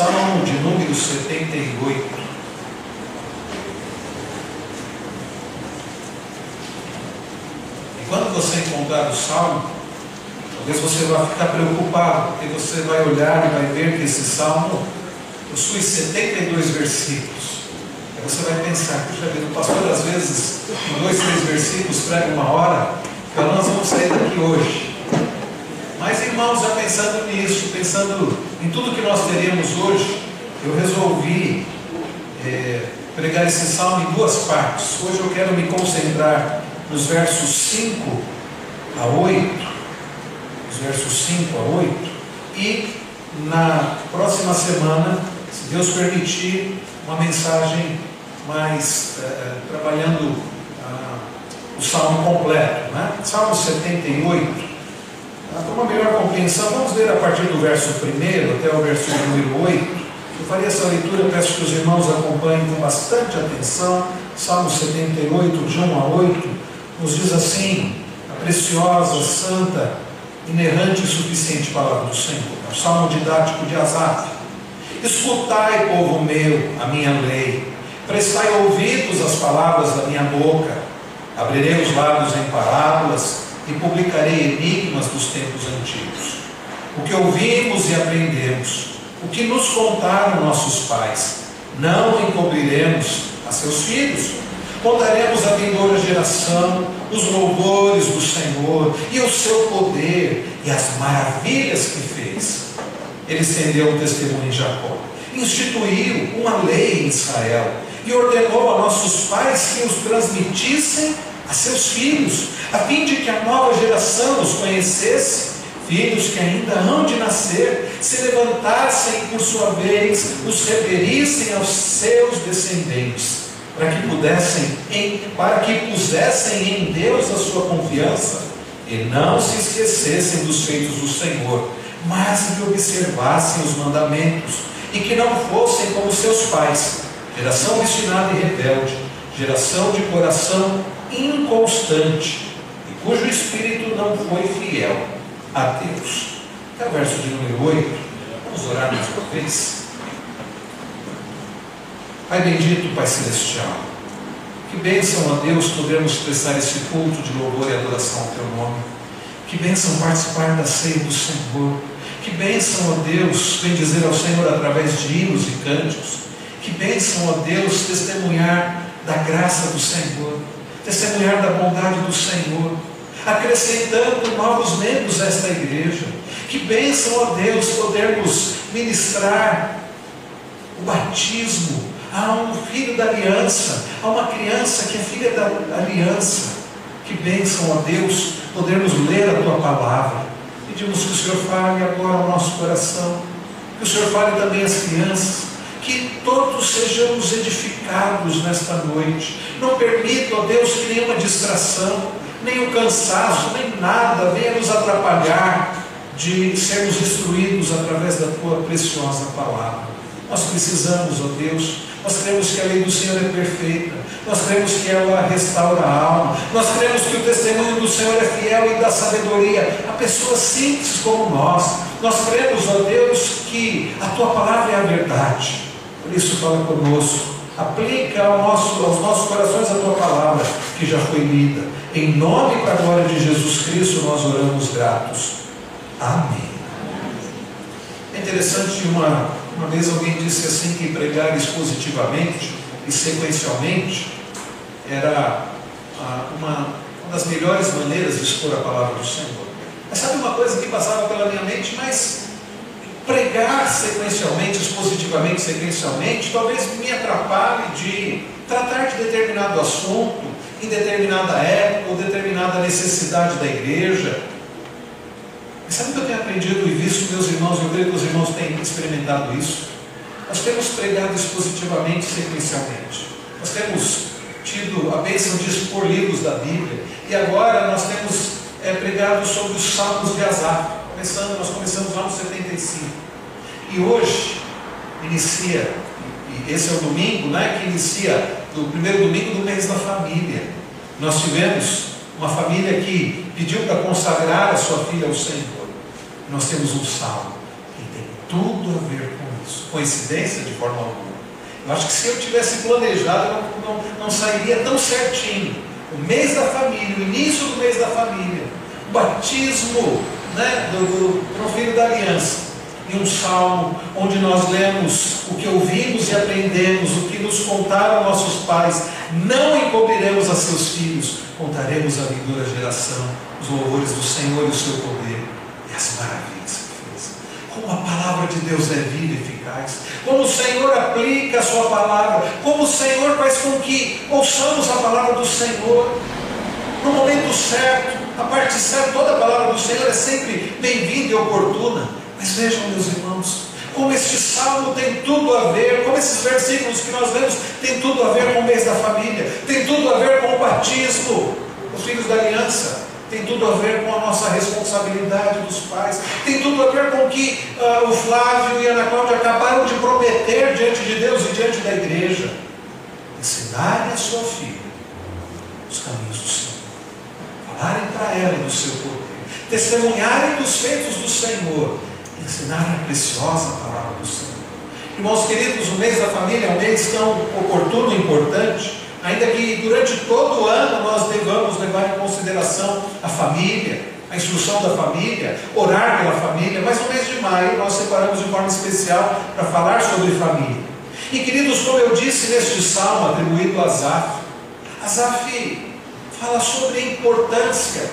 Salmo de número 78. E quando você encontrar o salmo, talvez você vá ficar preocupado, porque você vai olhar e vai ver que esse salmo possui 72 versículos. Aí você vai pensar, puxa vida, o pastor às vezes, em dois, três versículos, prega uma hora, então nós vamos sair daqui hoje. Mas irmãos, já pensando nisso, pensando em tudo que nós teremos hoje, eu resolvi é, pregar esse salmo em duas partes. Hoje eu quero me concentrar nos versos 5 a 8, os versos 5 a 8, e na próxima semana, se Deus permitir, uma mensagem mais é, é trabalhando ah, o salmo completo, né? Salmo 78. Para uma melhor compreensão, vamos ler a partir do verso 1 até o verso número 8. Eu farei essa leitura, peço que os irmãos acompanhem com bastante atenção. Salmo 78, de 1 a 8, nos diz assim: a preciosa, santa, inerrante e suficiente palavra do Senhor. É o salmo didático de Asaf. Escutai, povo meu, a minha lei, prestai ouvidos às palavras da minha boca, abrirei os lábios em parábolas e publicarei enigmas dos tempos antigos. O que ouvimos e aprendemos, o que nos contaram nossos pais, não encobriremos a seus filhos. Contaremos à vindoura geração os louvores do Senhor e o seu poder e as maravilhas que fez. Ele estendeu um testemunho em Jacó, instituiu uma lei em Israel e ordenou a nossos pais que os transmitissem a seus filhos, a fim de que a nova geração os conhecesse, filhos que ainda hão de nascer, se levantassem por sua vez, os referissem aos seus descendentes, para que pudessem, em, para que pusessem em Deus a sua confiança e não se esquecessem dos feitos do Senhor, mas que observassem os mandamentos e que não fossem como seus pais, geração obstinada e rebelde, geração de coração inconstante e cujo espírito não foi fiel a Deus. Até o verso de número 8. Vamos orar mais uma vez. Pai bendito, Pai celestial, que bênção a Deus podermos prestar esse culto de louvor e adoração ao Teu nome. Que bênção participar da ceia do Senhor. Que bênção, a Deus, bendizer ao Senhor através de hinos e cânticos. Que bênção, a Deus, testemunhar da graça do Senhor testemunhar da bondade do Senhor, acrescentando novos membros a esta igreja. Que bênção, ó Deus, podermos ministrar o batismo a um filho da aliança, a uma criança que é filha da aliança. Que bênção, ó Deus, podermos ler a tua palavra. Pedimos que o Senhor fale agora ao nosso coração, que o Senhor fale também às crianças, que todos sejamos edificados nesta noite. Não permita, ó Deus, que nenhuma distração, nem o cansaço, nem nada venha nos atrapalhar de sermos instruídos através da tua preciosa palavra. Nós precisamos, ó Deus, nós cremos que a lei do Senhor é perfeita, nós cremos que ela restaura a alma, nós cremos que o testemunho do Senhor é fiel e dá sabedoria a pessoas simples como nós. Nós cremos, ó Deus, que a tua palavra é a verdade. Isso, fala conosco. Aplica ao nosso, aos nossos corações a tua palavra, que já foi lida. Em nome e para a glória de Jesus Cristo, nós oramos gratos. Amém. É interessante, uma, uma vez alguém disse assim que pregar expositivamente e sequencialmente era ah, uma, uma das melhores maneiras de expor a palavra do Senhor. Mas sabe uma coisa que passava pela minha mente, mas pregar sequencialmente, expositivamente, sequencialmente, talvez me atrapalhe de tratar de determinado assunto em determinada época ou determinada necessidade da igreja. Mas sabe o que eu tenho aprendido e visto, meus irmãos? Eu creio que os irmãos têm experimentado isso. Nós temos pregado expositivamente, sequencialmente. Nós temos tido a bênção de expor livros da Bíblia. E agora nós temos é, pregado sobre os salmos de Asaf. Começando, nós começamos lá no 75. E hoje inicia, e esse é o domingo, né, que inicia o primeiro domingo do mês da família. Nós tivemos uma família que pediu para consagrar a sua filha ao Senhor. Nós temos um salmo que tem tudo a ver com queridos, coincidência de forma alguma. Eu acho que se eu tivesse planejado, não, não, não sairia tão certinho. O mês da família, o início do mês da família, o batismo né, do, do, filho da aliança e um salmo onde nós lemos o que ouvimos e aprendemos, o que nos contaram nossos pais. Não encobriremos a seus filhos, contaremos a vindoura geração os louvores do Senhor e o seu poder e as maravilhas que fez. Como a palavra de Deus é viva e eficaz, como o Senhor aplica a sua palavra, como o Senhor faz com que ouçamos a palavra do Senhor no momento certo, a parte certa, toda a palavra do Senhor é sempre bem-vinda e oportuna. Mas vejam, meus irmãos, como este salmo tem tudo a ver, como esses versículos que nós lemos tem tudo a ver com o mês da família, tem tudo a ver com o batismo, os filhos da aliança, tem tudo a ver com a nossa responsabilidade dos pais, tem tudo a ver com o que uh, o Flávio e a Ana Cláudia acabaram de prometer diante de Deus e diante da igreja. Ensinarem a sua filha os caminhos do Senhor, falarem para ela do seu poder, testemunharem dos feitos do Senhor ensinar a preciosa palavra do Senhor. Irmãos queridos, o mês da família é um mês tão oportuno e importante, ainda que durante todo o ano nós devamos levar em consideração a família, a instrução da família, orar pela família, mas no mês de maio nós separamos de forma especial para falar sobre família. E queridos, como eu disse neste salmo atribuído a Azaf, Azaf fala sobre a importância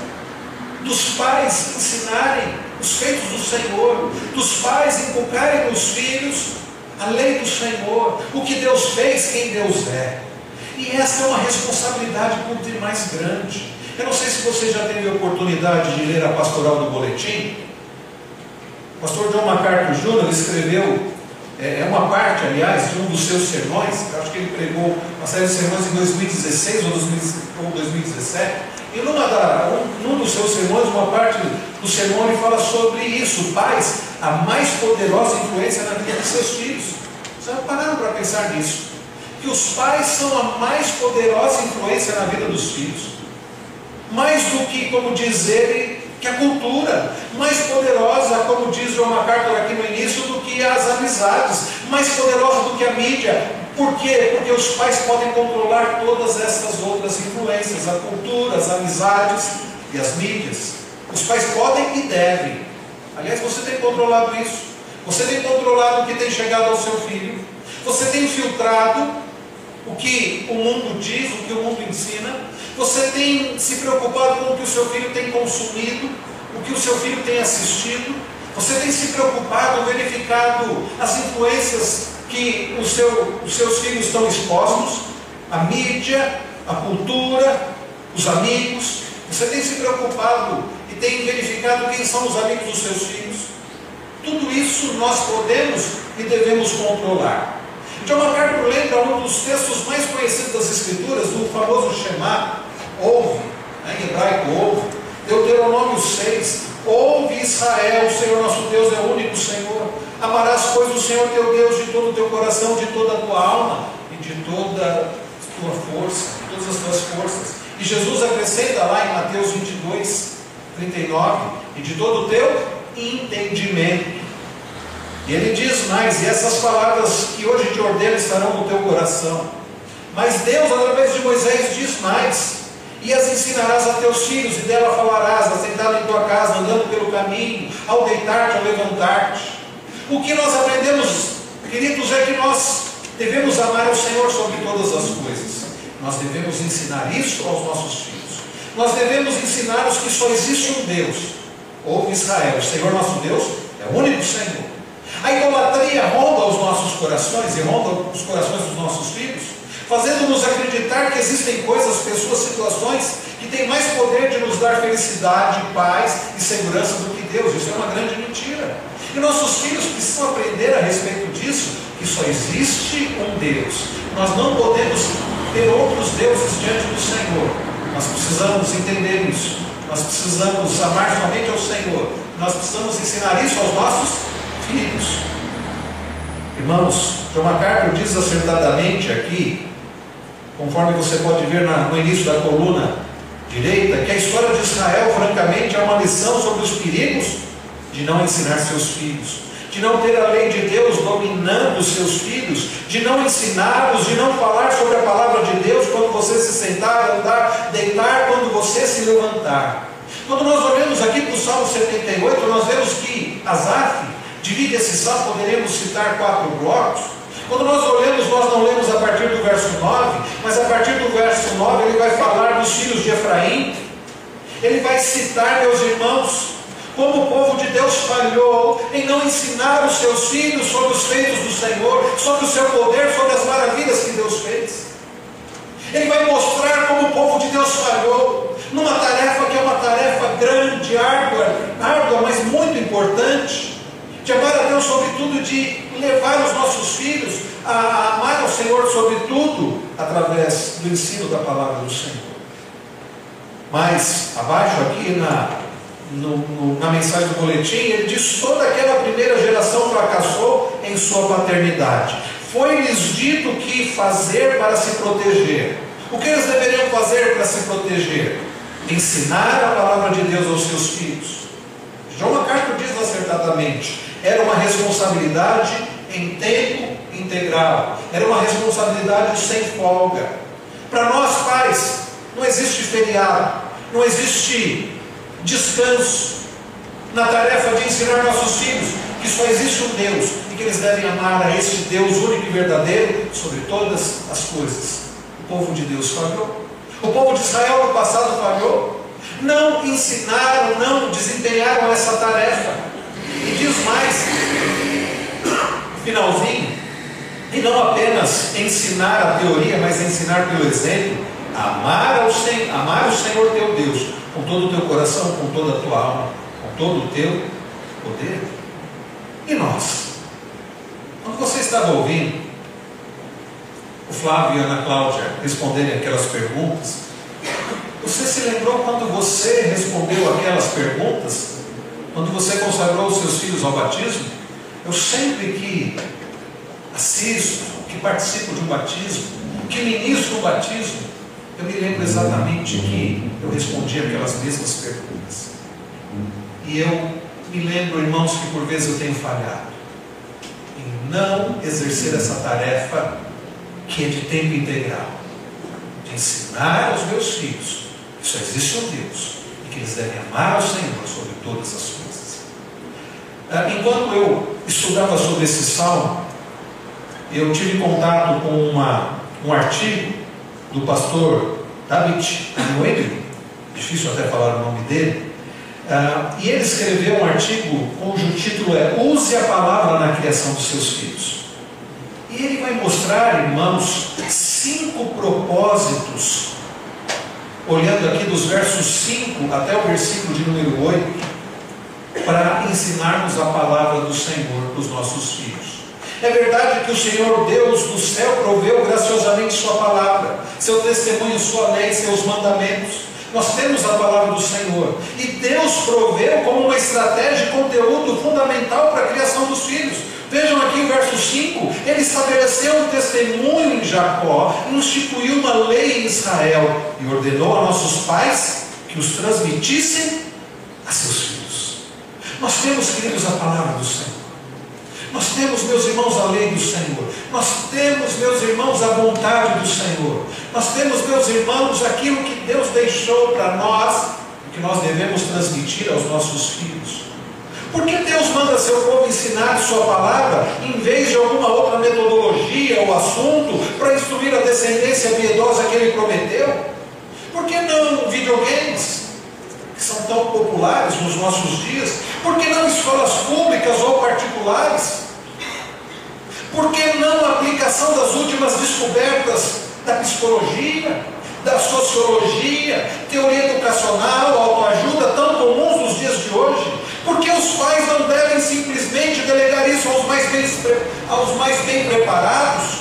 dos pais ensinarem os feitos do Senhor, dos pais inculcarem nos filhos a lei do Senhor, o que Deus fez, quem Deus é. E essa é uma responsabilidade muito mais grande. Eu não sei se você já teve a oportunidade de ler a pastoral do boletim. O pastor John MacArthur Jr. escreveu, é, é uma parte, aliás, de um dos seus sermões, acho que ele pregou uma série de sermões em 2016 ou 2017, e numa da, um, num dos seus sermões, uma parte do sermão, ele fala sobre isso. Pais, a mais poderosa influência na vida de seus filhos. Vocês pararam para pensar nisso? Que os pais são a mais poderosa influência na vida dos filhos. Mais do que, como diz ele, que a cultura. Mais poderosa, como diz João MacArthur aqui no início, do que as amizades. Mais poderosa do que a mídia por quê? Porque os pais podem controlar todas essas outras influências, a cultura, as amizades e as mídias. Os pais podem e devem. Aliás, você tem controlado isso. Você tem controlado o que tem chegado ao seu filho. Você tem filtrado o que o mundo diz, o que o mundo ensina. Você tem se preocupado com o que o seu filho tem consumido, o que o seu filho tem assistido. Você tem se preocupado, verificado as influências que seu, os seus filhos estão expostos, a mídia, a cultura, os amigos. Você tem se preocupado e tem verificado quem são os amigos dos seus filhos. Tudo isso nós podemos e devemos controlar. John MacArthur lembra um dos textos mais conhecidos das Escrituras, do famoso Shema, ouve, né, em hebraico ouve, Deuteronômio 6, ouve Israel, o Senhor nosso Deus é o único Senhor. Amarás, pois, o Senhor teu Deus de todo o teu coração, de toda a tua alma e de toda a tua força, de todas as tuas forças. E Jesus acrescenta lá em Mateus 22, 39, e de todo o teu entendimento. E ele diz mais, e essas palavras que hoje te ordeno estarão no teu coração. Mas Deus, através de Moisés, diz mais: e as ensinarás a teus filhos, e dela falarás, assentado em tua casa, andando pelo caminho, ao deitar-te, ao levantar-te. O que nós aprendemos, queridos, é que nós devemos amar o Senhor sobre todas as coisas. Nós devemos ensinar isso aos nossos filhos. Nós devemos ensinar-os que só existe um Deus. Ouve Israel, o Senhor nosso Deus é o único Senhor. A idolatria ronda os nossos corações e ronda os corações dos nossos filhos, fazendo-nos acreditar que existem coisas, pessoas, situações que têm mais poder de nos dar felicidade, paz e segurança do que Deus. Isso é uma grande mentira. E nossos filhos precisam aprender a respeito disso, que só existe um Deus. Nós não podemos ter outros deuses diante do Senhor. Nós precisamos entender isso. Nós precisamos amar somente ao Senhor. Nós precisamos ensinar isso aos nossos filhos. Irmãos, John MacArthur diz acertadamente aqui, conforme você pode ver no início da coluna direita, que a história de Israel, francamente, é uma lição sobre os perigos de não ensinar seus filhos. de não ter a lei de Deus dominando os seus filhos, de não ensiná-los, de não falar sobre a palavra de Deus quando você se sentar, andar, deitar, quando você se levantar. Quando nós olhamos aqui para o Salmo 78, nós vemos que Asaf divide esse salmo, poderíamos citar quatro blocos. Quando nós olhamos, nós não lemos a partir do verso 9, mas a partir do verso 9 ele vai falar dos filhos de Efraim, ele vai citar, meus irmãos, como o povo de Deus falhou em não ensinar os seus filhos sobre os feitos do Senhor, sobre o seu poder, sobre as maravilhas que Deus fez. Ele vai mostrar como o povo de Deus falhou numa tarefa que é uma tarefa grande, árdua, árdua, mas muito importante, Deus sobre tudo, de levar os nossos filhos a amar ao Senhor sobre tudo, através do ensino da palavra do Senhor. Mas abaixo aqui na no, no, na mensagem do boletim, ele diz: toda aquela primeira geração fracassou em sua paternidade. Foi-lhes dito o que fazer para se proteger. O que eles deveriam fazer para se proteger? Ensinar a palavra de Deus aos seus filhos. João MacArthur diz acertadamente: era uma responsabilidade em tempo integral, era uma responsabilidade sem folga. Para nós pais, não existe feriado, não existe descanso na tarefa de ensinar nossos filhos que só existe um Deus e que eles devem amar a esse Deus único e verdadeiro sobre todas as coisas. O povo de Deus falhou. O povo de Israel no passado falhou. Não ensinaram, não desempenharam essa tarefa. E diz mais, finalzinho, e não apenas ensinar a teoria, mas ensinar pelo exemplo, amar, ao Senhor, amar o Senhor teu Deus com todo o teu coração, com toda a tua alma, com todo o teu poder. E nós? Quando você estava ouvindo o Flávio e a Ana Cláudia responderem aquelas perguntas, você se lembrou quando você respondeu aquelas perguntas? Quando você consagrou os seus filhos ao batismo? Eu sempre que assisto, que participo de um batismo, que ministro um batismo, eu me lembro exatamente que eu respondi aquelas mesmas perguntas. E eu me lembro, irmãos, que por vezes eu tenho falhado em não exercer essa tarefa que é de tempo integral, de ensinar aos meus filhos que só existe um Deus e que eles devem amar ao Senhor sobre todas as coisas. Ah, enquanto eu estudava sobre esse salmo, eu tive contato com uma, um artigo do pastor David Noemi, difícil até falar o nome dele, uh, e ele escreveu um artigo cujo título é Use a palavra na criação dos seus filhos. E ele vai mostrar, irmãos, cinco propósitos, olhando aqui dos versos 5 até o versículo de número 8, para ensinarmos a palavra do Senhor para os nossos filhos. É verdade que o Senhor Deus do céu proveu graciosamente Sua palavra, seu testemunho, Sua lei, seus mandamentos. Nós temos a palavra do Senhor. E Deus proveu como uma estratégia e conteúdo fundamental para a criação dos filhos. Vejam aqui o verso 5: Ele estabeleceu um testemunho em Jacó, instituiu uma lei em Israel e ordenou a nossos pais que os transmitissem a seus filhos. Nós temos, queridos, a palavra do Senhor. Nós temos, meus irmãos, a lei do Senhor. Nós temos, meus irmãos, a vontade do Senhor. Nós temos, meus irmãos, aquilo que Deus deixou para nós, que nós devemos transmitir aos nossos filhos. Por que Deus manda seu povo ensinar Sua palavra em vez de alguma outra metodologia ou assunto para instruir a descendência piedosa que Ele prometeu? Por que não videogames? Que são tão populares nos nossos dias? Por que não escolas públicas ou particulares? Por que não a aplicação das últimas descobertas da psicologia, da sociologia, teoria educacional, autoajuda, tão comuns nos dias de hoje? Por que os pais não devem simplesmente delegar isso aos mais bem, aos mais bem preparados,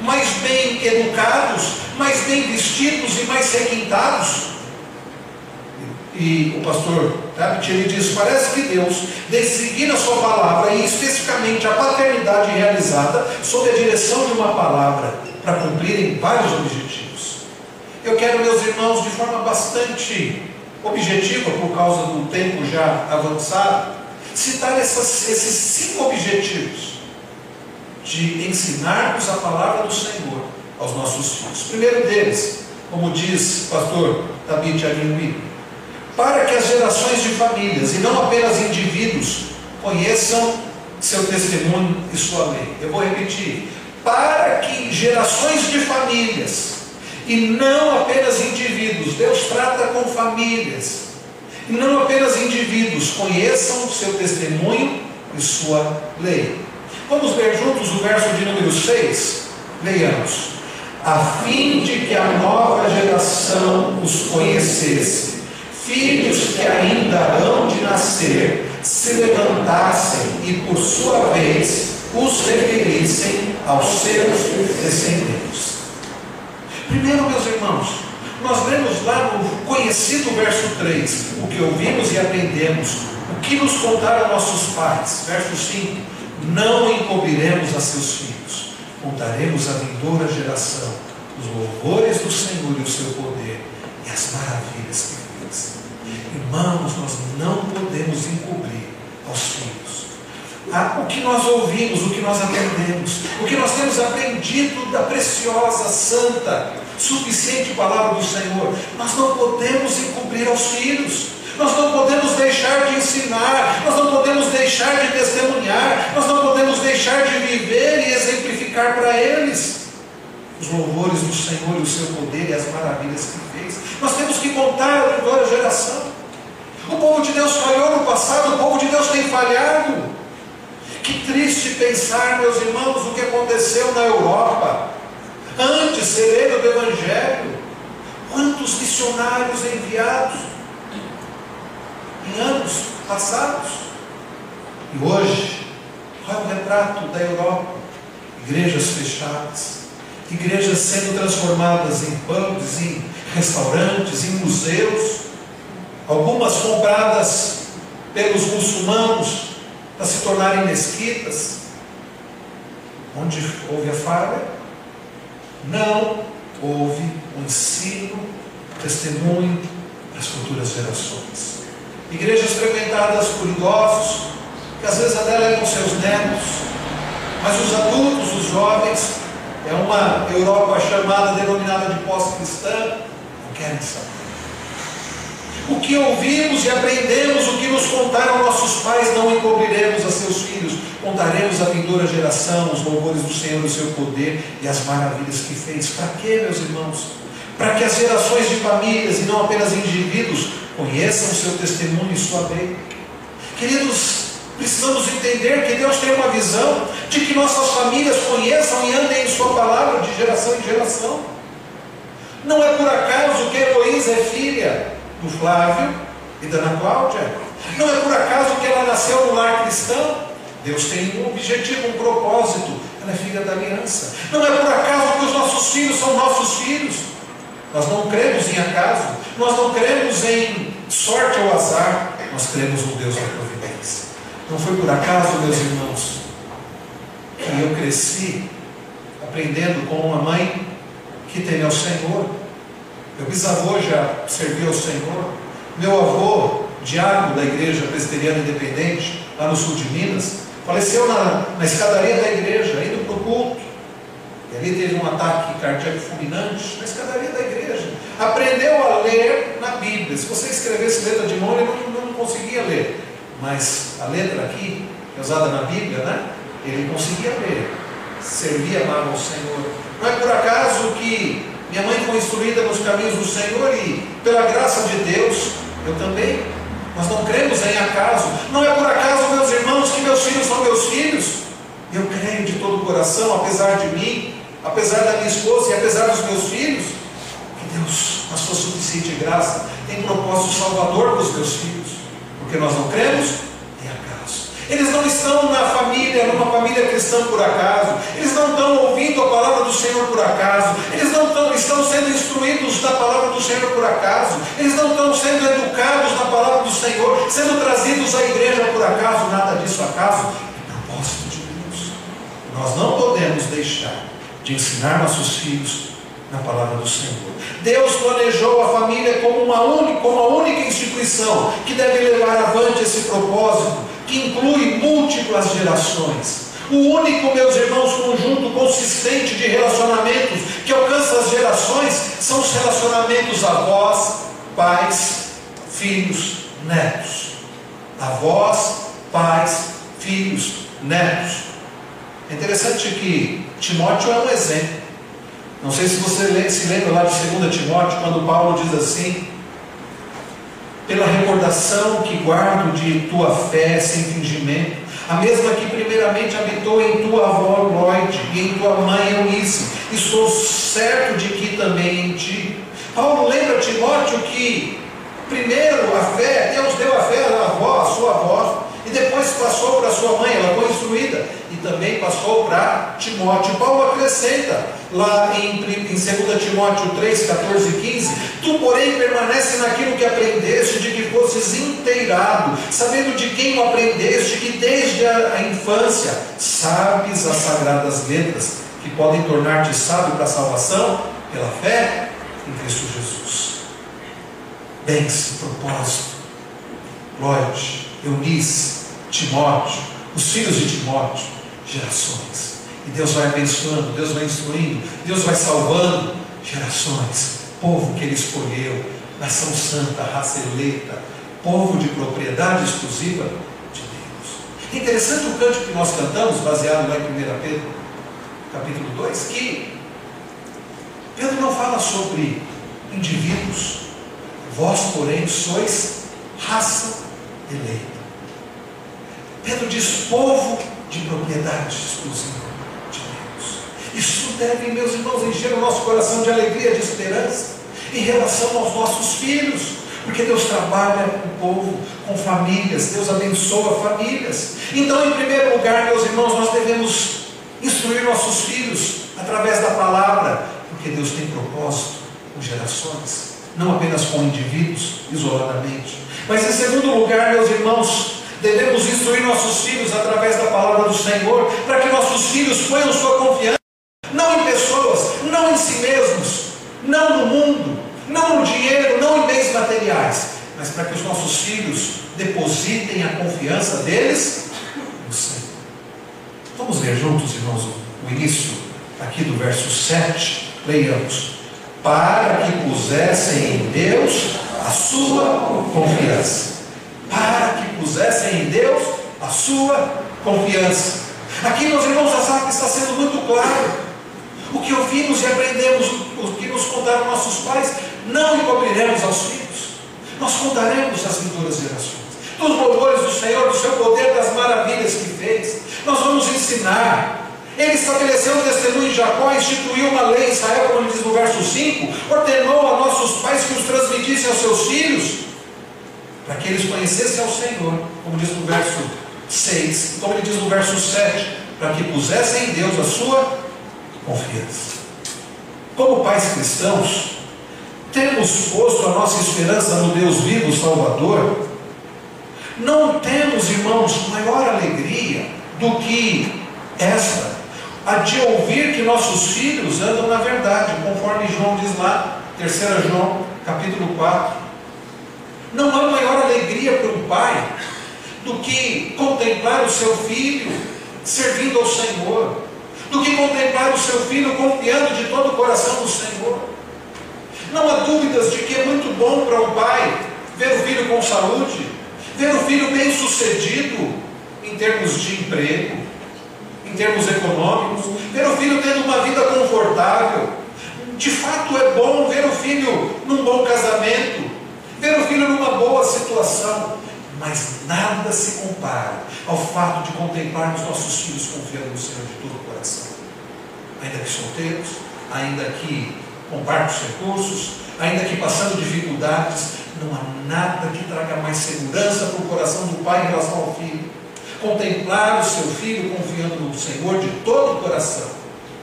mais bem educados, mais bem vestidos e mais requintados? E o pastor Tabit, ele diz, parece que Deus designa a sua palavra e especificamente a paternidade realizada sob a direção de uma palavra para cumprirem vários objetivos. Eu quero, meus irmãos, de forma bastante objetiva, por causa do tempo já avançado, citar essas, esses cinco objetivos de ensinarmos a palavra do Senhor aos nossos filhos. Primeiro deles, como diz o pastor David para que as gerações de famílias, e não apenas indivíduos, conheçam seu testemunho e sua lei. Eu vou repetir. Para que gerações de famílias, e não apenas indivíduos, Deus trata com famílias, e não apenas indivíduos, conheçam seu testemunho e sua lei. Vamos ler juntos o verso de número 6? Leiamos. A fim de que a nova geração os conhecesse, filhos que ainda hão de nascer, se levantassem e, por sua vez, os referissem aos seus descendentes. Primeiro, meus irmãos, nós lemos lá no conhecido verso 3, o que ouvimos e aprendemos, o que nos contaram nossos pais. Verso 5: Não encobriremos a seus filhos, contaremos à vindoura geração os louvores do Senhor e o seu poder e as maravilhas que Irmãos, nós não podemos encobrir aos filhos. Ah, o que nós ouvimos, o que nós aprendemos, o que nós temos aprendido da preciosa, santa, suficiente palavra do Senhor, nós não podemos encobrir aos filhos. Nós não podemos deixar de ensinar, nós não podemos deixar de testemunhar, nós não podemos deixar de viver e exemplificar para eles os louvores do Senhor e o seu poder e as maravilhas que fez. Nós temos que contar a toda geração. O povo de Deus falhou no passado, o povo de Deus tem falhado. Que triste pensar, meus irmãos, o que aconteceu na Europa, antes sereno do Evangelho. Quantos missionários enviados em anos passados. E hoje, é o retrato da Europa? Igrejas fechadas, igrejas sendo transformadas em pubs, em restaurantes, em museus, algumas compradas pelos muçulmanos para se tornarem mesquitas. Onde houve a falha? Não houve um ensino, testemunho para as futuras gerações. Igrejas frequentadas por idosos, que às vezes adelegam seus netos, mas os adultos, os jovens, é uma Europa chamada, denominada de pós-cristã, querem saber. O que ouvimos e aprendemos, o que nos contaram nossos pais, não encobriremos a seus filhos, contaremos à vindoura geração os louvores do Senhor, o seu poder e as maravilhas que fez. Para quê, meus irmãos? Para que as gerações de famílias e não apenas indivíduos conheçam o seu testemunho e sua lei. Queridos, precisamos entender que Deus tem uma visão de que nossas famílias conheçam e andem em Sua palavra de geração em geração. Não é por acaso que Heloísa é filha do Flávio e da Ana Cláudia. Não é por acaso que ela nasceu no lar cristão. Deus tem um objetivo, um propósito. Ela é filha da aliança. Não é por acaso que os nossos filhos são nossos filhos. Nós não cremos em acaso. Nós não cremos em sorte ou azar. Nós cremos no Deus da providência. Não foi por acaso, meus irmãos, que eu cresci aprendendo com uma mãe que teme ao Senhor meu bisavô já serviu ao Senhor. Meu avô, diácono da igreja presbiteriana independente, lá no sul de Minas, faleceu na, na escadaria da igreja, indo para o culto. E ali teve um ataque cardíaco fulminante na escadaria da igreja. Aprendeu a ler na Bíblia. Se você escrevesse letra de mão, ele não, não conseguia ler. Mas a letra aqui, que é usada na Bíblia, né? Ele conseguia ler. Servia, amava ao Senhor. Não é por acaso que minha mãe foi instruída nos caminhos do Senhor e, pela graça de Deus, eu também. Nós não cremos em acaso. Não é por acaso, meus irmãos, que meus filhos são meus filhos. Eu creio de todo o coração, apesar de mim, apesar da minha esposa e apesar dos meus filhos, que Deus, na sua suficiente graça, tem propósito salvador para os meus filhos. Porque nós não cremos eles não estão na família, numa família cristã por acaso. Eles não estão ouvindo a palavra do Senhor por acaso. Eles não estão, estão sendo instruídos da palavra do Senhor por acaso. Eles não estão sendo educados na palavra do Senhor, sendo trazidos à igreja por acaso. Nada disso acaso. É propósito de Deus. Nós não podemos deixar de ensinar nossos filhos na palavra do Senhor. Deus planejou a família como uma única, como a única instituição que deve levar avante esse propósito que inclui múltiplas gerações. O único, meus irmãos, conjunto consistente de relacionamentos que alcança as gerações são os relacionamentos avós, pais, filhos, netos. Avós, pais, filhos, netos. É interessante que Timóteo é um exemplo. Não sei se você se lembra lá de 2 Timóteo, quando Paulo diz assim: pela recordação que guardo de tua fé sem fingimento, a mesma que primeiramente habitou em tua avó Lloyd e em tua mãe Eunice, estou certo de que também em ti. Paulo lembra Timóteo que primeiro a fé, Deus deu a fé à avó, à sua avó, e depois passou para sua mãe, ela foi instruída, e também passou para Timóteo. Paulo acrescenta lá em, em 2 Timóteo 3, 14 e 15: Tu, porém, permanece naquilo que aprendeste, de que fosses inteirado, sabendo de quem o aprendeste, que desde a, infância sabes as sagradas letras, que podem tornar-te sábio para a salvação pela fé em Cristo Jesus. Bens, propósito, Lloyd, Eunice, Timóteo, os filhos de Timóteo, gerações. E Deus vai abençoando, Deus vai instruindo, Deus vai salvando gerações. Povo que Ele escolheu, nação santa, raça eleita, povo de propriedade exclusiva de Deus. É interessante o cântico que nós cantamos, baseado lá em 1 Pedro, capítulo 2, que Pedro não fala sobre indivíduos, vós, porém, sois raça eleita. Pedro diz povo de propriedade exclusiva de Deus. Isso deve, meus irmãos, encher o nosso coração de alegria, de esperança, em relação aos nossos filhos. Porque Deus trabalha com o povo, com famílias, Deus abençoa famílias. Então, em primeiro lugar, meus irmãos, nós devemos instruir nossos filhos através da palavra, porque Deus tem propósito com gerações, não apenas com indivíduos isoladamente. Mas em segundo lugar, meus irmãos, devemos instruir nossos filhos através da palavra do Senhor, para que nossos filhos ponham sua confiança, não em pessoas, não em si mesmos, não no mundo, não no dinheiro, não em bens materiais, mas para que os nossos filhos depositem a confiança deles no Senhor. Vamos ler juntos, irmãos, o início aqui do verso 7. Leiamos. Para que pusessem em Deus a sua confiança. Para que pusessem em Deus a sua confiança. Aqui, meus irmãos, a sabe está sendo muito claro. O que ouvimos e aprendemos, o que nos contaram nossos pais, não encobriremos aos filhos. Nós contaremos às futuras gerações. Dos louvores do Senhor, do seu poder, das maravilhas que fez. Nós vamos ensinar. Ele estabeleceu um testemunho em Jacó, instituiu uma lei em Israel, como diz no verso 5, ordenou a nossos pais que os transmitissem aos seus filhos, para que eles conhecessem ao Senhor, como diz no verso 6, como ele diz no verso 7, para que pusessem em Deus a sua confiança. Como pais cristãos, temos posto a nossa esperança no Deus vivo, Salvador. Não temos, irmãos, maior alegria do que esta, a de ouvir que nossos filhos andam na verdade, conforme João diz lá, 3 João, capítulo 4. Não há maior alegria para um pai do que contemplar o seu filho servindo ao Senhor, do que contemplar o seu filho confiando de todo o coração no Senhor. Não há dúvidas de que é muito bom para um pai ver o filho com saúde, ver o filho bem sucedido em termos de emprego, em termos econômicos, ver o filho tendo uma vida confortável. De fato é bom ver o filho num bom casamento, ver o filho numa boa situação, mas nada se compara ao fato de contemplarmos nossos filhos confiando no Senhor de todo o coração. Ainda que solteiros, ainda que com parcos recursos, ainda que passando dificuldades, não há nada que traga mais segurança para o coração do pai em relação ao filho. Contemplar o seu filho confiando no Senhor de todo o coração.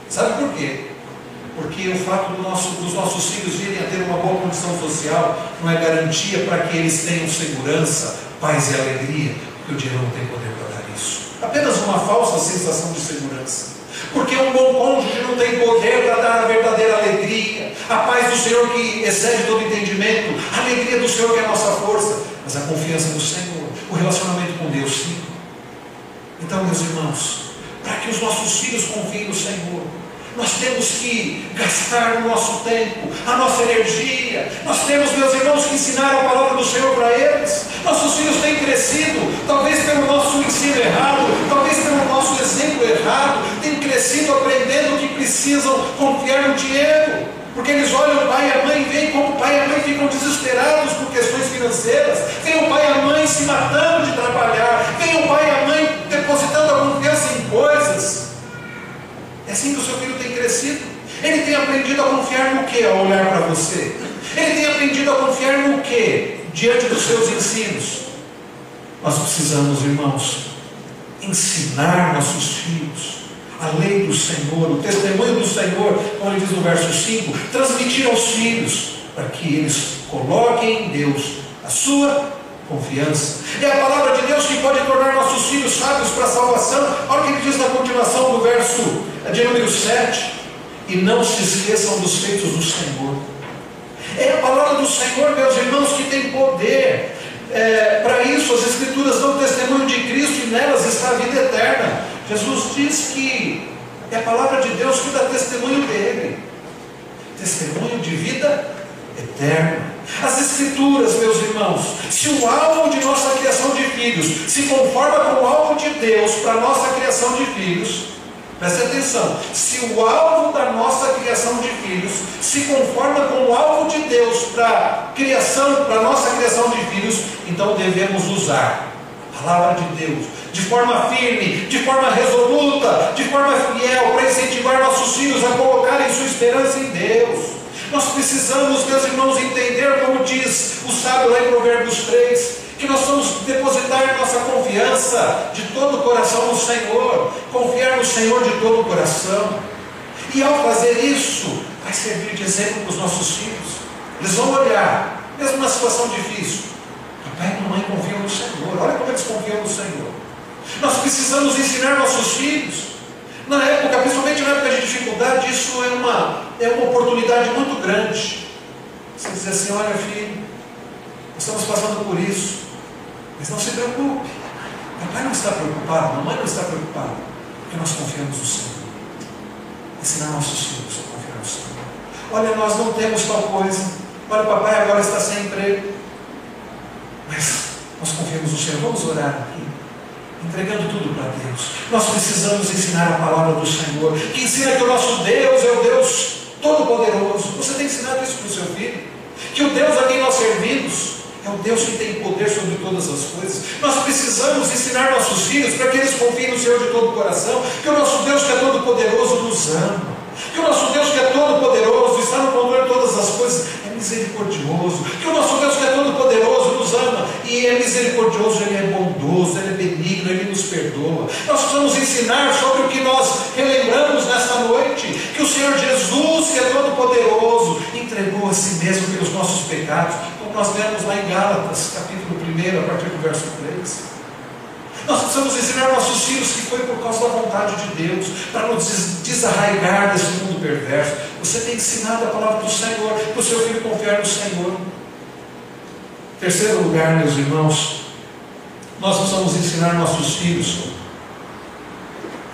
Sabe por quê? Porque o fato do nosso, dos nossos filhos virem a ter uma boa condição social não é garantia para que eles tenham segurança, paz e alegria, porque o dinheiro não tem poder para dar isso. Apenas uma falsa sensação de segurança. Porque um bom cônjuge não tem poder para dar a verdadeira alegria, a paz do Senhor que excede todo entendimento, a alegria do Senhor que é a nossa força, mas a confiança no Senhor, o relacionamento com Deus, sim. Então, meus irmãos, para que os nossos filhos confiem no Senhor, nós temos que gastar o nosso tempo, a nossa energia. Nós temos, meus irmãos, que ensinar a palavra do Senhor para eles. Nossos filhos têm crescido, talvez pelo nosso ensino errado, talvez pelo nosso exemplo errado, têm crescido aprendendo que precisam confiar no dinheiro. Porque eles olham o pai e a mãe e veem como o pai e a mãe ficam desesperados por questões financeiras. Vem o pai e a mãe se matando de trabalhar. Vem o pai e a mãe depositando a confiança em coisas. É assim que o seu filho tem crescido. Ele tem aprendido a confiar no que ao olhar para você? Ele tem aprendido a confiar no que diante dos seus ensinos? Nós precisamos, irmãos, ensinar nossos filhos a lei do Senhor, o testemunho do Senhor, como ele diz no verso 5, transmitir aos filhos, para que eles coloquem em Deus a sua confiança. É a palavra de Deus que pode tornar nossos filhos sábios para a salvação. Olha o que ele diz na continuação do verso de número 7. E não se esqueçam dos feitos do Senhor. É a palavra do Senhor, meus irmãos, que tem poder. É, para isso, as Escrituras dão testemunho de Cristo e nelas está a vida eterna. Jesus diz que é a palavra de Deus que dá testemunho dele testemunho de vida eterna. As Escrituras, meus irmãos, se o alvo de nossa criação de filhos se conforma com o alvo de Deus para a nossa criação de filhos, preste atenção, se o alvo da nossa criação de filhos se conforma com o alvo de Deus para criação, para a nossa criação de filhos, então devemos usar a palavra de Deus de forma firme, de forma resoluta, de forma fiel, para incentivar nossos filhos a colocarem sua esperança em Deus. Nós precisamos, meus irmãos, entender, como diz o sábio lá em Provérbios 3, que nós vamos depositar nossa confiança de todo o coração no Senhor, confiar no Senhor de todo o coração. E ao fazer isso, vai servir de exemplo para os nossos filhos. Eles vão olhar, mesmo na situação difícil. Papai e mamãe confiam no Senhor. Olha como eles confiam no Senhor. Nós precisamos ensinar nossos filhos na época, principalmente na época de dificuldade, isso é uma, é uma oportunidade muito grande. Você dizer assim, olha filho, estamos passando por isso, mas não se preocupe. Papai não está preocupado, mamãe não está preocupada, porque nós confiamos no Senhor. Ensinar nossos filhos a confiar no Senhor. Olha, nós não temos tal coisa. Olha, papai agora está sem emprego. Mas nós confiamos no Senhor. Vamos orar aqui entregando tudo para Deus. Nós precisamos ensinar a palavra do Senhor, que ensina que o nosso Deus é o Deus Todo-Poderoso. Você tem ensinado isso para o seu filho? Que o Deus a quem nós servimos é o Deus que tem poder sobre todas as coisas. Nós precisamos ensinar nossos filhos para que eles confiem no Senhor de todo o coração, que o nosso Deus que é todo-poderoso nos ama. Que o nosso Deus que é todo-poderoso, está no controle de todas as coisas, é misericordioso. Que o nosso Deus que é todo-poderoso nos ama e é misericordioso, Ele é bondoso, Ele é benigno, Ele nos perdoa. Nós precisamos ensinar sobre o que nós relembramos nesta noite: que o Senhor Jesus, que é todo-poderoso, entregou a si mesmo pelos nossos pecados, como nós lemos lá em Gálatas, capítulo 1, a partir do verso 3. Nós precisamos ensinar nossos filhos que foi por causa da vontade de Deus, para nos desarraigar desse mundo perverso. Você tem ensinado a palavra do Senhor, para o seu filho confiar no Senhor. Terceiro lugar, meus irmãos, nós precisamos ensinar nossos filhos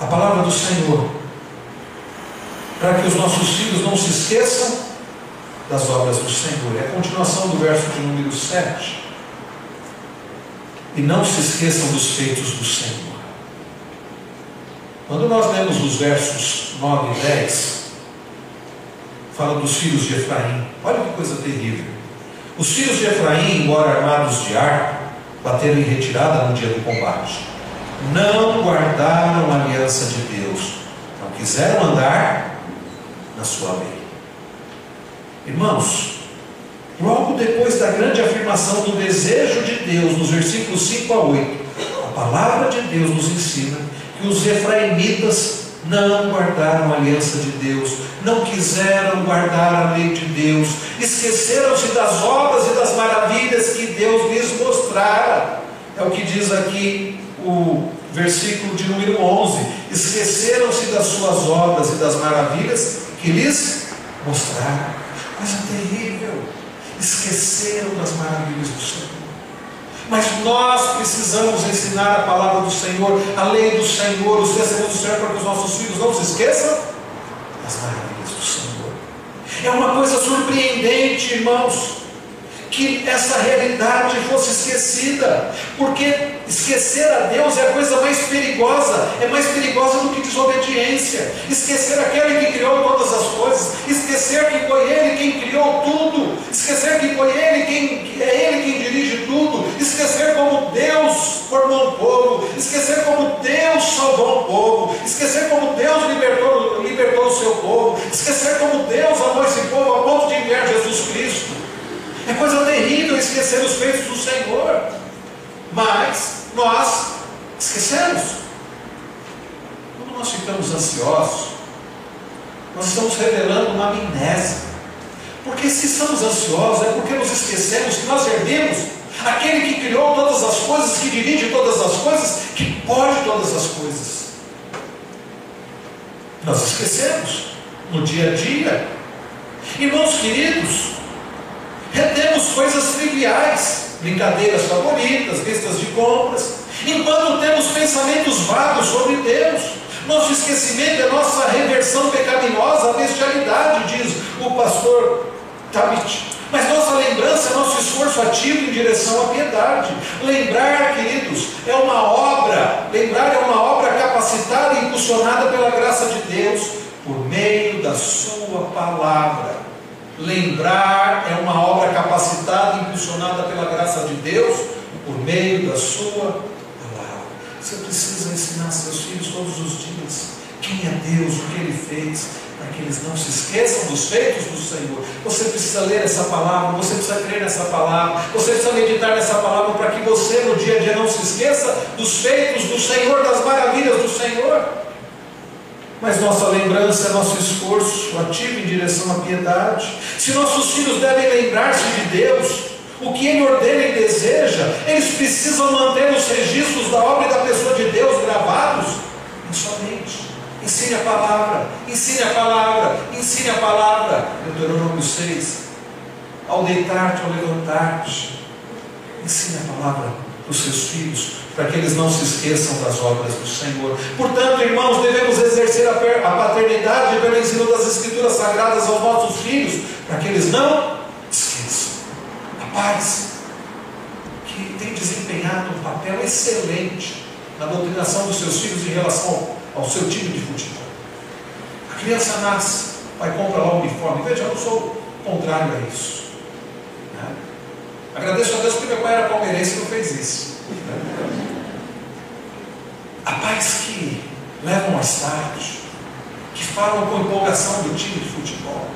a palavra do Senhor, para que os nossos filhos não se esqueçam das obras do Senhor. É a continuação do verso de número 7. E não se esqueçam dos feitos do Senhor. Quando nós lemos os versos 9 e 10, fala dos filhos de Efraim. Olha que coisa terrível. Os filhos de Efraim, embora armados de arco, bateram em retirada no dia do combate. Não guardaram a aliança de Deus. Não quiseram andar na sua lei. Irmãos, Logo depois da grande afirmação do desejo de Deus, nos versículos 5 a 8, a palavra de Deus nos ensina que os efraimitas não guardaram a aliança de Deus, não quiseram guardar a lei de Deus, esqueceram-se das obras e das maravilhas que Deus lhes mostrara. É o que diz aqui o versículo de número 11: esqueceram-se das suas obras e das maravilhas que lhes mostraram. Coisa terrível esqueceram das maravilhas do Senhor. Mas nós precisamos ensinar a palavra do Senhor, a lei do Senhor, os testemunhos do Senhor, para que os nossos filhos não se esqueçam das maravilhas do Senhor. É uma coisa surpreendente, irmãos que essa realidade fosse esquecida, porque esquecer a Deus é a coisa mais perigosa, é mais perigosa do que desobediência. Esquecer aquele que criou todas as coisas, esquecer que foi Ele quem criou tudo, esquecer que foi Ele quem é Ele quem dirige tudo, esquecer como Deus formou um povo, esquecer como Deus salvou um povo, esquecer como Deus libertou, libertou o seu povo, esquecer como Deus amou esse povo a ponto de enviar Jesus Cristo. É coisa terrível esquecer os feitos do Senhor. Mas nós esquecemos. Quando nós ficamos ansiosos, nós estamos revelando uma amnésia. Porque se estamos ansiosos é porque nos esquecemos que nós servimos aquele que criou todas as coisas, que dirige todas as coisas, que pode todas as coisas. Nós esquecemos no dia a dia. Irmãos queridos, retemos coisas triviais, brincadeiras favoritas, listas de compras, enquanto temos pensamentos vagos sobre Deus. Nosso esquecimento é nossa reversão pecaminosa à bestialidade, diz o pastor Tabit. Mas nossa lembrança é nosso esforço ativo em direção à piedade. Lembrar, queridos, é uma obra, lembrar é uma obra capacitada e impulsionada pela graça de Deus por meio da Sua palavra. Lembrar é uma obra capacitada impulsionada pela graça de Deus por meio da sua palavra. Você precisa ensinar seus filhos todos os dias quem é Deus, o que Ele fez, para que eles não se esqueçam dos feitos do Senhor. Você precisa ler essa palavra, você precisa crer nessa palavra, você precisa meditar nessa palavra para que você no dia a dia não se esqueça dos feitos do Senhor, das maravilhas do Senhor mas nossa lembrança nosso esforço ativo em direção à piedade. Se nossos filhos devem lembrar-se de Deus, o que Ele ordena e deseja, eles precisam manter os registros da obra e da pessoa de Deus gravados em sua mente. Ensine a palavra, ensine a palavra, ensine a palavra. Deuteronômio 6. Ao deitar-te, ao levantar-te, ensine a palavra para os seus filhos, para que eles não se esqueçam das obras do Senhor. Portanto, irmãos, devemos exercer a paternidade pelo ensino das Escrituras Sagradas aos nossos filhos, para que eles não esqueçam. A paz, que tem desempenhado um papel excelente na doutrinação dos seus filhos em relação ao seu time de futebol. A criança nasce, vai comprar lá o uniforme. Veja, eu não sou contrário a isso. Né? Agradeço a Deus porque meu pai era palmeirense e não fez isso. Há pais que levam a estádio, que falam com empolgação do time de futebol.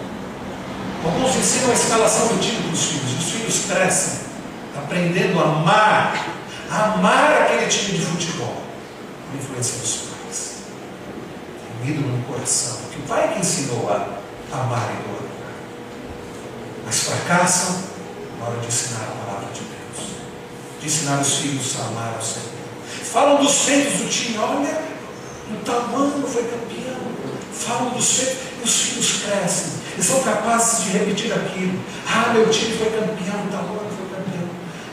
Alguns ensinam a escalação do time dos filhos. Os filhos crescem aprendendo a amar, a amar aquele time de futebol, por influência dos pais. Tem um no coração, que o pai que ensinou a amar e idolatrar. Mas fracassam na hora de ensinar a palavra de Deus, de ensinar os filhos a amar ao Senhor. Falam dos feitos do time, olha, o tamanho foi campeão. Falam dos feitos, os filhos crescem, e são capazes de repetir aquilo. Ah, meu time foi campeão, o tamanho foi campeão.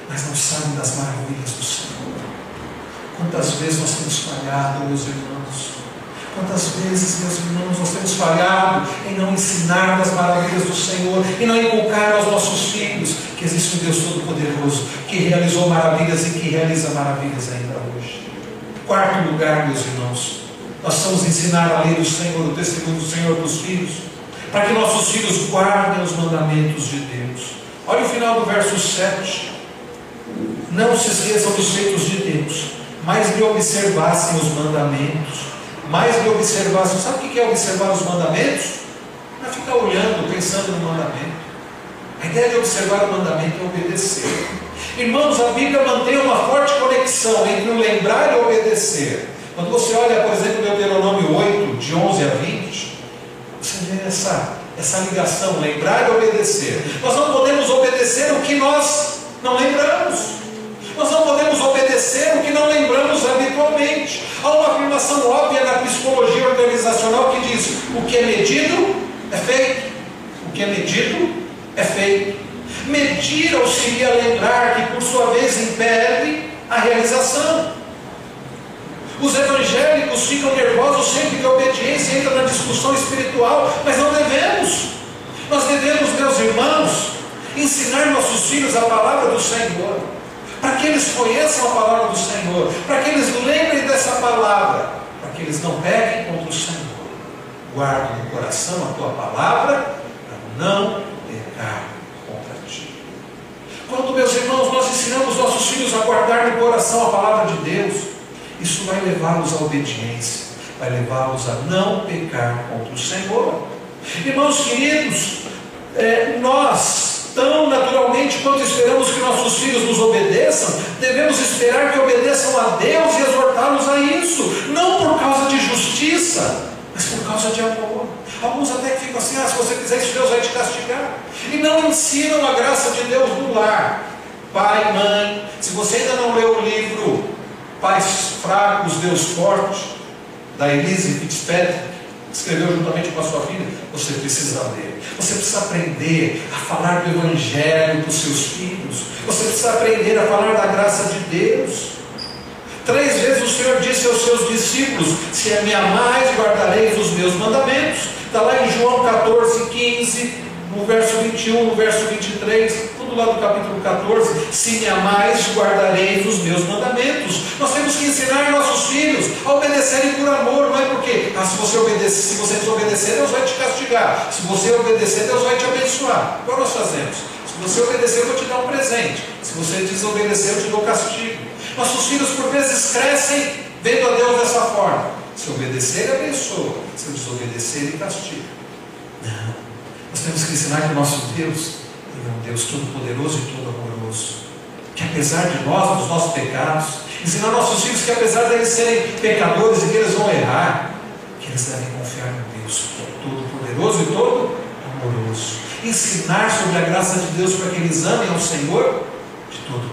Mas não sabem das maravilhas do Senhor. Quantas vezes nós temos falhado, meus irmãos? Quantas vezes, meus irmãos, nós temos falhado em não ensinar das maravilhas do Senhor, e não inculcar aos nossos filhos que existe um Deus Todo-Poderoso, que realizou maravilhas e que realiza maravilhas ainda hoje. Quarto lugar, meus irmãos, nós vamos ensinar a lei do Senhor, o testemunho do Senhor para os filhos, para que nossos filhos guardem os mandamentos de Deus. Olha o final do verso 7. Não se esqueçam dos feitos de Deus, mas lhe observassem os mandamentos mais de observar. sabe o que é observar os mandamentos? Não é ficar olhando, pensando no mandamento. A ideia de observar o mandamento é obedecer. Irmãos, a Bíblia mantém uma forte conexão entre o lembrar e o obedecer. Quando você olha, por exemplo, Deuteronômio 8, de 11 a 20, você vê essa, essa ligação, lembrar e obedecer. Nós não podemos obedecer o que nós não lembramos. Nós não podemos obedecer o que não lembramos habitualmente. Há uma afirmação óbvia na psicologia organizacional que diz: o que é medido é feito. O que é medido é feito. Medir auxilia a lembrar que, por sua vez, impede a realização. Os evangélicos ficam nervosos sempre que a obediência entra na discussão espiritual, mas não devemos. Nós devemos, meus irmãos, ensinar nossos filhos a palavra do Senhor, para que eles conheçam a palavra do Senhor, para que eles lembrem dessa palavra, para que eles não peguem contra o Senhor. Guarde no coração a tua palavra, para não pecar contra ti. Quando, meus irmãos, nós ensinamos nossos filhos a guardar no coração a palavra de Deus, isso vai levá-los à obediência, vai levá-los a não pecar contra o Senhor. Irmãos queridos, é, nós, tão naturalmente quanto esperamos que nossos filhos nos obedeçam, devemos esperar que obedeçam a Deus e exortá-los a isso, não por causa de justiça, mas por causa de amor. Alguns até que ficam assim, ah, se você fizer isso, Deus vai te castigar. E não ensinam a graça de Deus no lar. Pai, mãe, se você ainda não leu o livro Pais Fracos, Deus Forte, da Elise Fitzpatrick, escreveu juntamente com a sua filha, você precisa ler. Você precisa aprender a falar do Evangelho para os seus filhos. Você precisa aprender a falar da graça de Deus. Três vezes o Senhor disse aos seus discípulos: Se me amais, guardareis os meus mandamentos. Está lá em João 14, 15, no verso 21, no verso 23, lá do capítulo 14. Se me amais, guardareis os meus mandamentos. Nós temos que ensinar nossos filhos a obedecerem por amor, não é porque, ah, se você obedecer, se você desobedecer, Deus vai te castigar. Se você obedecer, Deus vai te abençoar. Qual nós fazemos? Se você obedecer, eu vou te dar um presente. Se você desobedecer, eu te dou castigo. Nossos filhos, por vezes, crescem vendo a Deus dessa forma. Se obedecer, abençoa. Se desobedecer, ele castiga. Não. Nós temos que ensinar que o nosso Deus é um Deus todo-poderoso e todo amoroso. Que apesar de nós, dos nossos pecados, ensinar nossos filhos que apesar de eles serem pecadores e que eles vão errar, que eles devem confiar no Deus todo-poderoso e todo amoroso. Ensinar sobre a graça de Deus para que eles amem ao Senhor de todo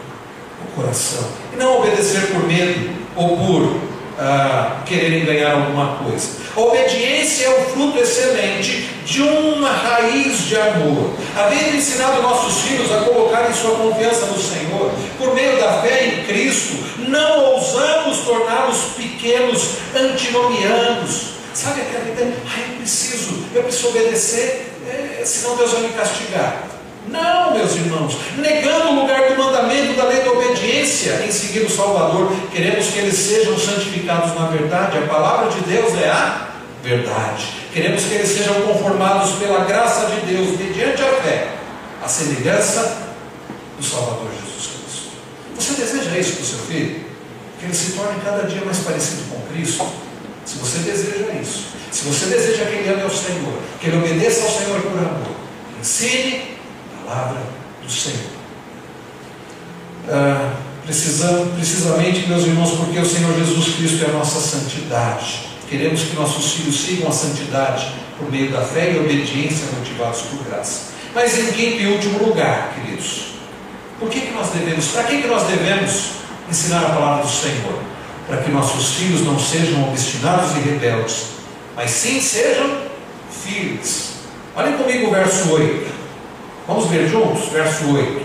o coração. E não obedecer por medo ou por ah, quererem ganhar alguma coisa. Obediência é o fruto excelente de uma raiz de amor. Havendo ensinado nossos filhos a colocarem sua confiança no Senhor, por meio da fé em Cristo, não ousamos torná-los pequenos antinomianos. Sabe aquela ideia? Ah, eu preciso, eu preciso obedecer, é, senão Deus vai me castigar. Não, meus irmãos, negando o lugar do mandamento da lei da obediência em seguir o Salvador, queremos que eles sejam santificados na verdade. A palavra de Deus é a verdade. Queremos que eles sejam conformados pela graça de Deus, mediante a fé, a semelhança do Salvador Jesus Cristo. Você deseja isso para o seu filho? Que ele se torne cada dia mais parecido com Cristo? Se você deseja isso, se você deseja que ele ame ao Senhor, que ele obedeça ao Senhor por amor, ensine palavra do Senhor. Ah, precisamos, precisamente, meus irmãos, porque o Senhor Jesus Cristo é a nossa santidade. Queremos que nossos filhos sigam a santidade por meio da fé e obediência motivados por graça. Mas em quinto e último lugar, queridos, por que, que nós devemos, para que, que nós devemos ensinar a palavra do Senhor? Para que nossos filhos não sejam obstinados e rebeldes, mas sim sejam filhos. Olhem comigo o verso 8. Vamos ver juntos? Verso 8.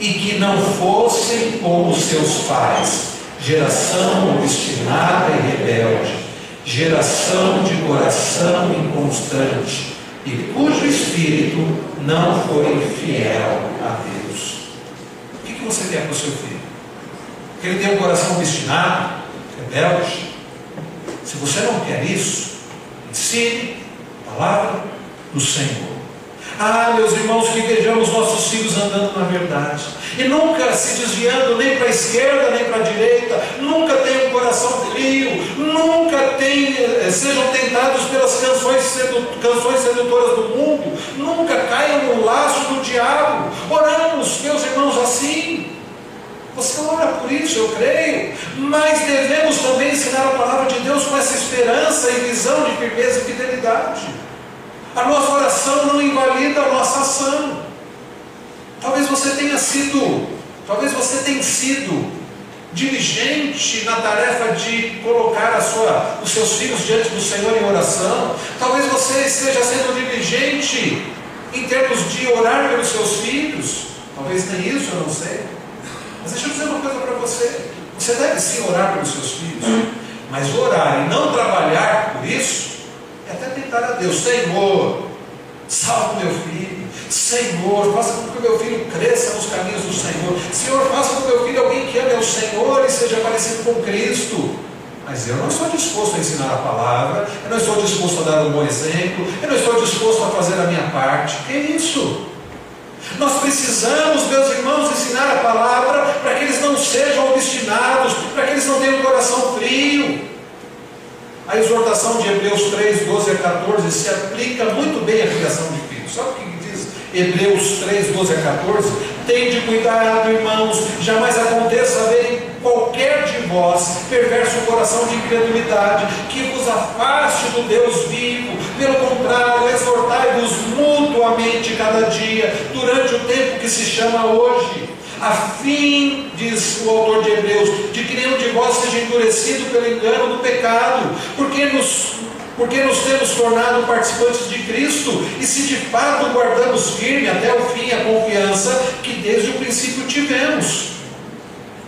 E que não fossem como seus pais, geração obstinada e rebelde, geração de coração inconstante, e cujo espírito não foi fiel a Deus. O que, você quer para o seu filho? Que ele tenha um coração obstinado, rebelde? Se você não quer isso, ensine a palavra do Senhor. Ah, meus irmãos, que vejamos nossos filhos andando na verdade. E nunca se desviando nem para a esquerda nem para a direita. Nunca tenham um coração frio. Nunca tem, eh, sejam tentados pelas canções, sedu, canções sedutoras do mundo. Nunca caiam no laço do diabo. Oramos, meus irmãos, assim. Você ora por isso, eu creio. Mas devemos também ensinar a palavra de Deus com essa esperança e visão de firmeza e fidelidade. A nossa oração não invalida a nossa ação. Talvez você tenha sido, talvez você tenha sido diligente na tarefa de colocar sua, os seus filhos diante do Senhor em oração. Talvez você esteja sendo diligente em termos de orar pelos seus filhos. Talvez nem isso, eu não sei. Mas deixa eu dizer uma coisa para você. Você deve sim orar pelos seus filhos. Mas orar e não trabalhar por isso é até tentar a Deus. Senhor, salve meu filho. Senhor, faça com que o meu filho cresça nos caminhos do Senhor. Senhor, faça com que o meu filho alguém que ame ao Senhor e seja parecido com Cristo. Mas eu não estou disposto a ensinar a palavra, eu não estou disposto a dar um bom exemplo, eu não estou disposto a fazer a minha parte. Que isso? Nós precisamos, meus irmãos, ensinar a palavra para que eles não sejam obstinados, para que eles não tenham o coração frio. A exortação de Hebreus 3, 12 a 14 se aplica muito bem à criação de filhos. Sabe o que diz Hebreus 3, 12 a 14? Tende cuidado, irmãos, jamais aconteça haver em qualquer de vós perverso coração de incredulidade, que vos afaste do Deus vivo. Pelo contrário, exortai-vos mutuamente cada dia, durante o tempo que se chama hoje, a fim, diz o autor de Hebreus, de que nenhum de vós seja endurecido pelo engano do pecado, porque nos porque nos temos tornado participantes de Cristo e se de fato guardamos firme até o fim a confiança que desde o princípio tivemos.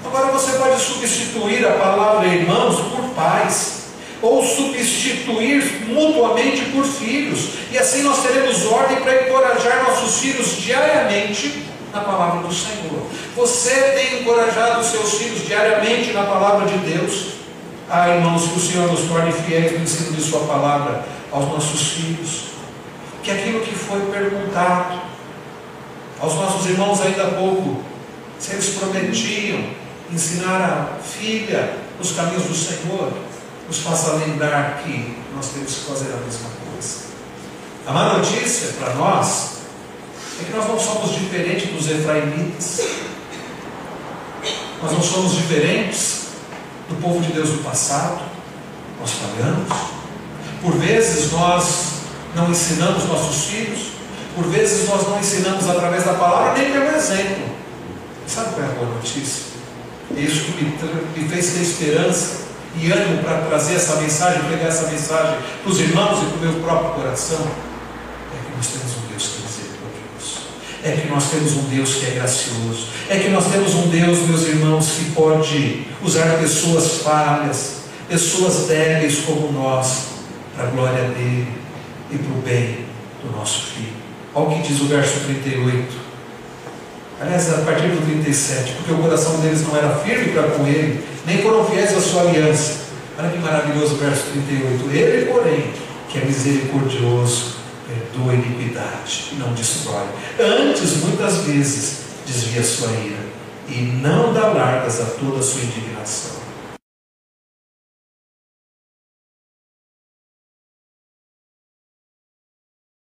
Agora você pode substituir a palavra irmãos por pais, ou substituir mutuamente por filhos, e assim nós teremos ordem para encorajar nossos filhos diariamente na palavra do Senhor. Você tem encorajado seus filhos diariamente na palavra de Deus? Ah, irmãos, que o Senhor nos torne fiéis no ensino de Sua palavra aos nossos filhos. Que aquilo que foi perguntado aos nossos irmãos ainda há pouco, se eles prometiam ensinar a filha os caminhos do Senhor, nos faça lembrar que nós temos que fazer a mesma coisa. A má notícia para nós é que nós não somos diferentes dos efraimitas, nós não somos diferentes do povo de Deus do passado, nós falhamos. Por vezes nós não ensinamos nossos filhos, por vezes nós não ensinamos através da palavra, nem pelo exemplo. Sabe qual é a boa notícia? É isso que me, me fez ter esperança e ânimo para trazer essa mensagem, pregar essa mensagem para os irmãos e para o meu próprio coração. É que nós temos um Deus que é misericordioso. É que nós temos um Deus que é gracioso. É que nós temos um Deus, meus irmãos, que pode usar pessoas falhas, pessoas débeis como nós, para a glória dele e para o bem do nosso filho. Olha o que diz o verso 38. Aliás, a partir do 37, porque o coração deles não era firme para com ele, nem foram fiéis à sua aliança. Olha que maravilhoso o verso 38. Ele, porém, que é misericordioso, perdoa iniquidade e não destrói. Antes, muitas vezes, desvia sua ira e não dá largas a toda a sua indignação.